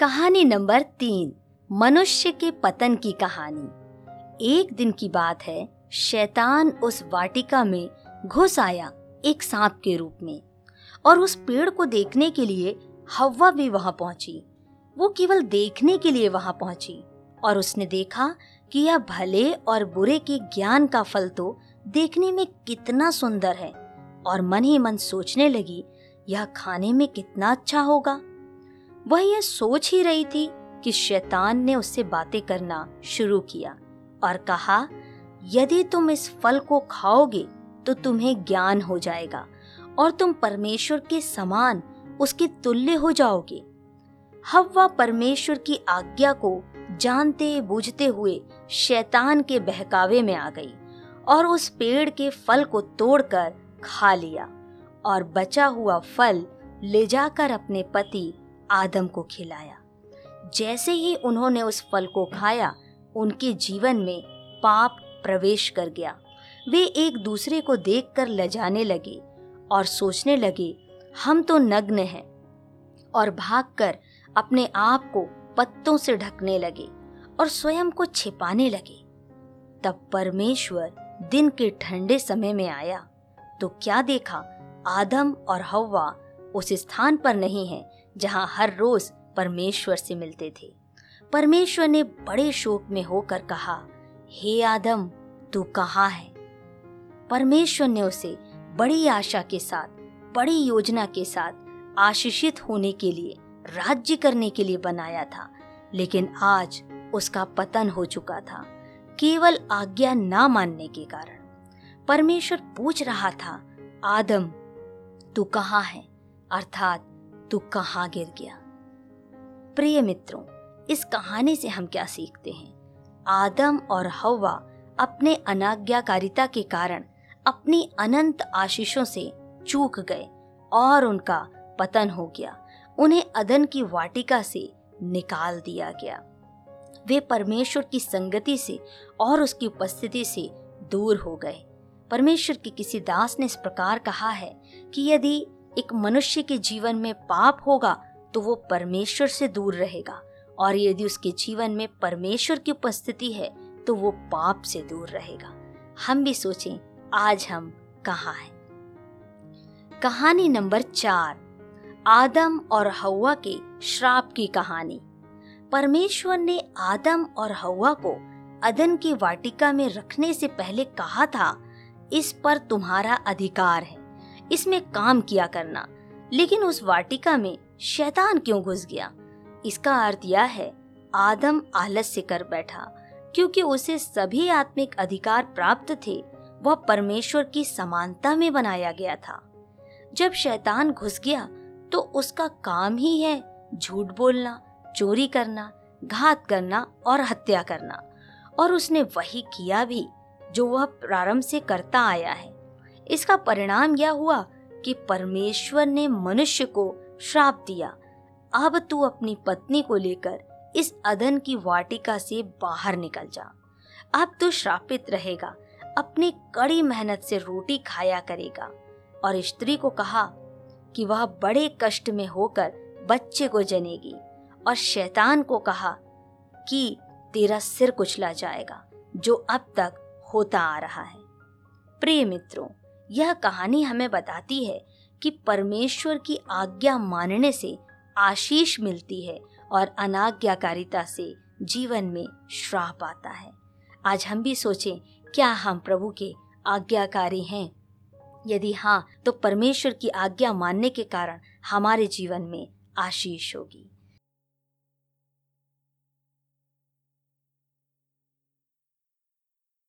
कहानी नंबर तीन, मनुष्य के पतन की कहानी। एक दिन की बात है, शैतान उस वाटिका में घुस आया एक सांप के रूप में और उस पेड़ को देखने के लिए हवा भी वहाँ पहुँची। वो केवल देखने के लिए वहाँ पहुँची और उसने देखा कि यह भले और बुरे के ज्ञान का फल तो देखने में कितना सुंदर है और मन ही मन सोचने लगी, यह खाने में कितना अच्छा होगा। वह यह सोच ही रही थी कि शैतान ने उससे बातें करना शुरू किया और कहा, यदि तुम इस फल को खाओगे तो तुम्हें ज्ञान हो जाएगा और तुम परमेश्वर के समान उसके तुल्य हो जाओगे। हवा परमेश्वर की आज्ञा को जानते बूझते हुए शैतान के बहकावे में आ गई और उस पेड़ के फल को तोड़कर खा लिया और बचा हुआ फल ले जाकर अपने पति आदम को खिलाया। जैसे ही उन्होंने उस फल को खाया, उनके जीवन में पाप प्रवेश कर गया। वे एक दूसरे को देखकर लजाने लगे और सोचने लगे, हम तो नग्न हैं। और भागकर अपने आप को पत्तों से ढकने लगे और स्वयं को छिपाने लगे। तब परमेश्वर दिन के ठंडे समय में आया। तो क्या देखा, आदम और हव्वा उस स्थान पर नहीं है जहाँ हर रोज परमेश्वर से मिलते थे। परमेश्वर ने बड़े शोक में होकर कहा, हे आदम, तू कहाँ है? परमेश्वर ने उसे बड़ी आशा के साथ, बड़ी योजना के साथ आशीषित होने के लिए, राज्य करने के लिए बनाया था। लेकिन आज उसका पतन हो चुका था, केवल आज्ञा ना मानने के कारण। परमेश्वर पूछ रहा था, आदम, तू कहाँ है? अर्थात तू कहाँ गिर गया? प्रिय मित्रों, इस कहानी से हम क्या सीखते हैं? आदम और हवा अपने अनाज्ञाकारिता के कारण अपनी अनंत आशीषों से चूक गए और उनका पतन हो गया। उन्हें अदन की वाटिका से निकाल दिया गया। वे परमेश्वर की संगति से और उसकी उपस्थिति से दूर हो गए। परमेश्वर के किसी दास ने इस प्रकार कहा है कि यदि एक मनुष्य के जीवन में पाप होगा तो वो परमेश्वर से दूर रहेगा। और यदि उसके जीवन में परमेश्वर की उपस्थिति है तो वो पाप से दूर रहेगा। हम भी सोचें, आज हम कहाँ हैं? कहानी नंबर चार, आदम और हवा के श्राप की कहानी। परमेश्वर ने आदम और हवा को अदन की वाटिका में रखने से पहले कहा था, इस पर तुम्हारा अधिकार है। इसमें काम किया करना। लेकिन उस वाटिका में शैतान क्यों घुस गया? इसका अर्थ यह है, आदम आलस से कर बैठा, क्योंकि उसे सभी आत्मिक अधिकार प्राप्त थे, वह परमेश्वर की समानता में बनाया गया था। जब शैतान घुस गया तो उसका काम ही है झूठ बोलना, चोरी करना, घात करना और हत्या करना। और उसने वही किया भी, जो वह प्रारंभ से करता आया है। इसका परिणाम यह हुआ कि परमेश्वर ने मनुष्य को श्राप दिया। अब तू अपनी पत्नी को लेकर इस अदन की वाटिका से बाहर निकल जा। अब तू श्रापित रहेगा, अपनी कड़ी मेहनत से रोटी खाया करेगा। और स्त्री को कहा कि वह बड़े कष्ट में होकर बच्चे को जनेगी। और शैतान को कहा कि तेरा सिर कुचला जाएगा, जो अब तक होता आ रहा है। प्रिय मित्रों यह कहानी हमें बताती है कि परमेश्वर की आज्ञा मानने से आशीष मिलती है और अनाज्ञाकारिता से जीवन में श्राप आता है। आज हम भी सोचें, क्या हम प्रभु के आज्ञाकारी हैं? यदि हाँ तो परमेश्वर की आज्ञा मानने के कारण हमारे जीवन में आशीष होगी।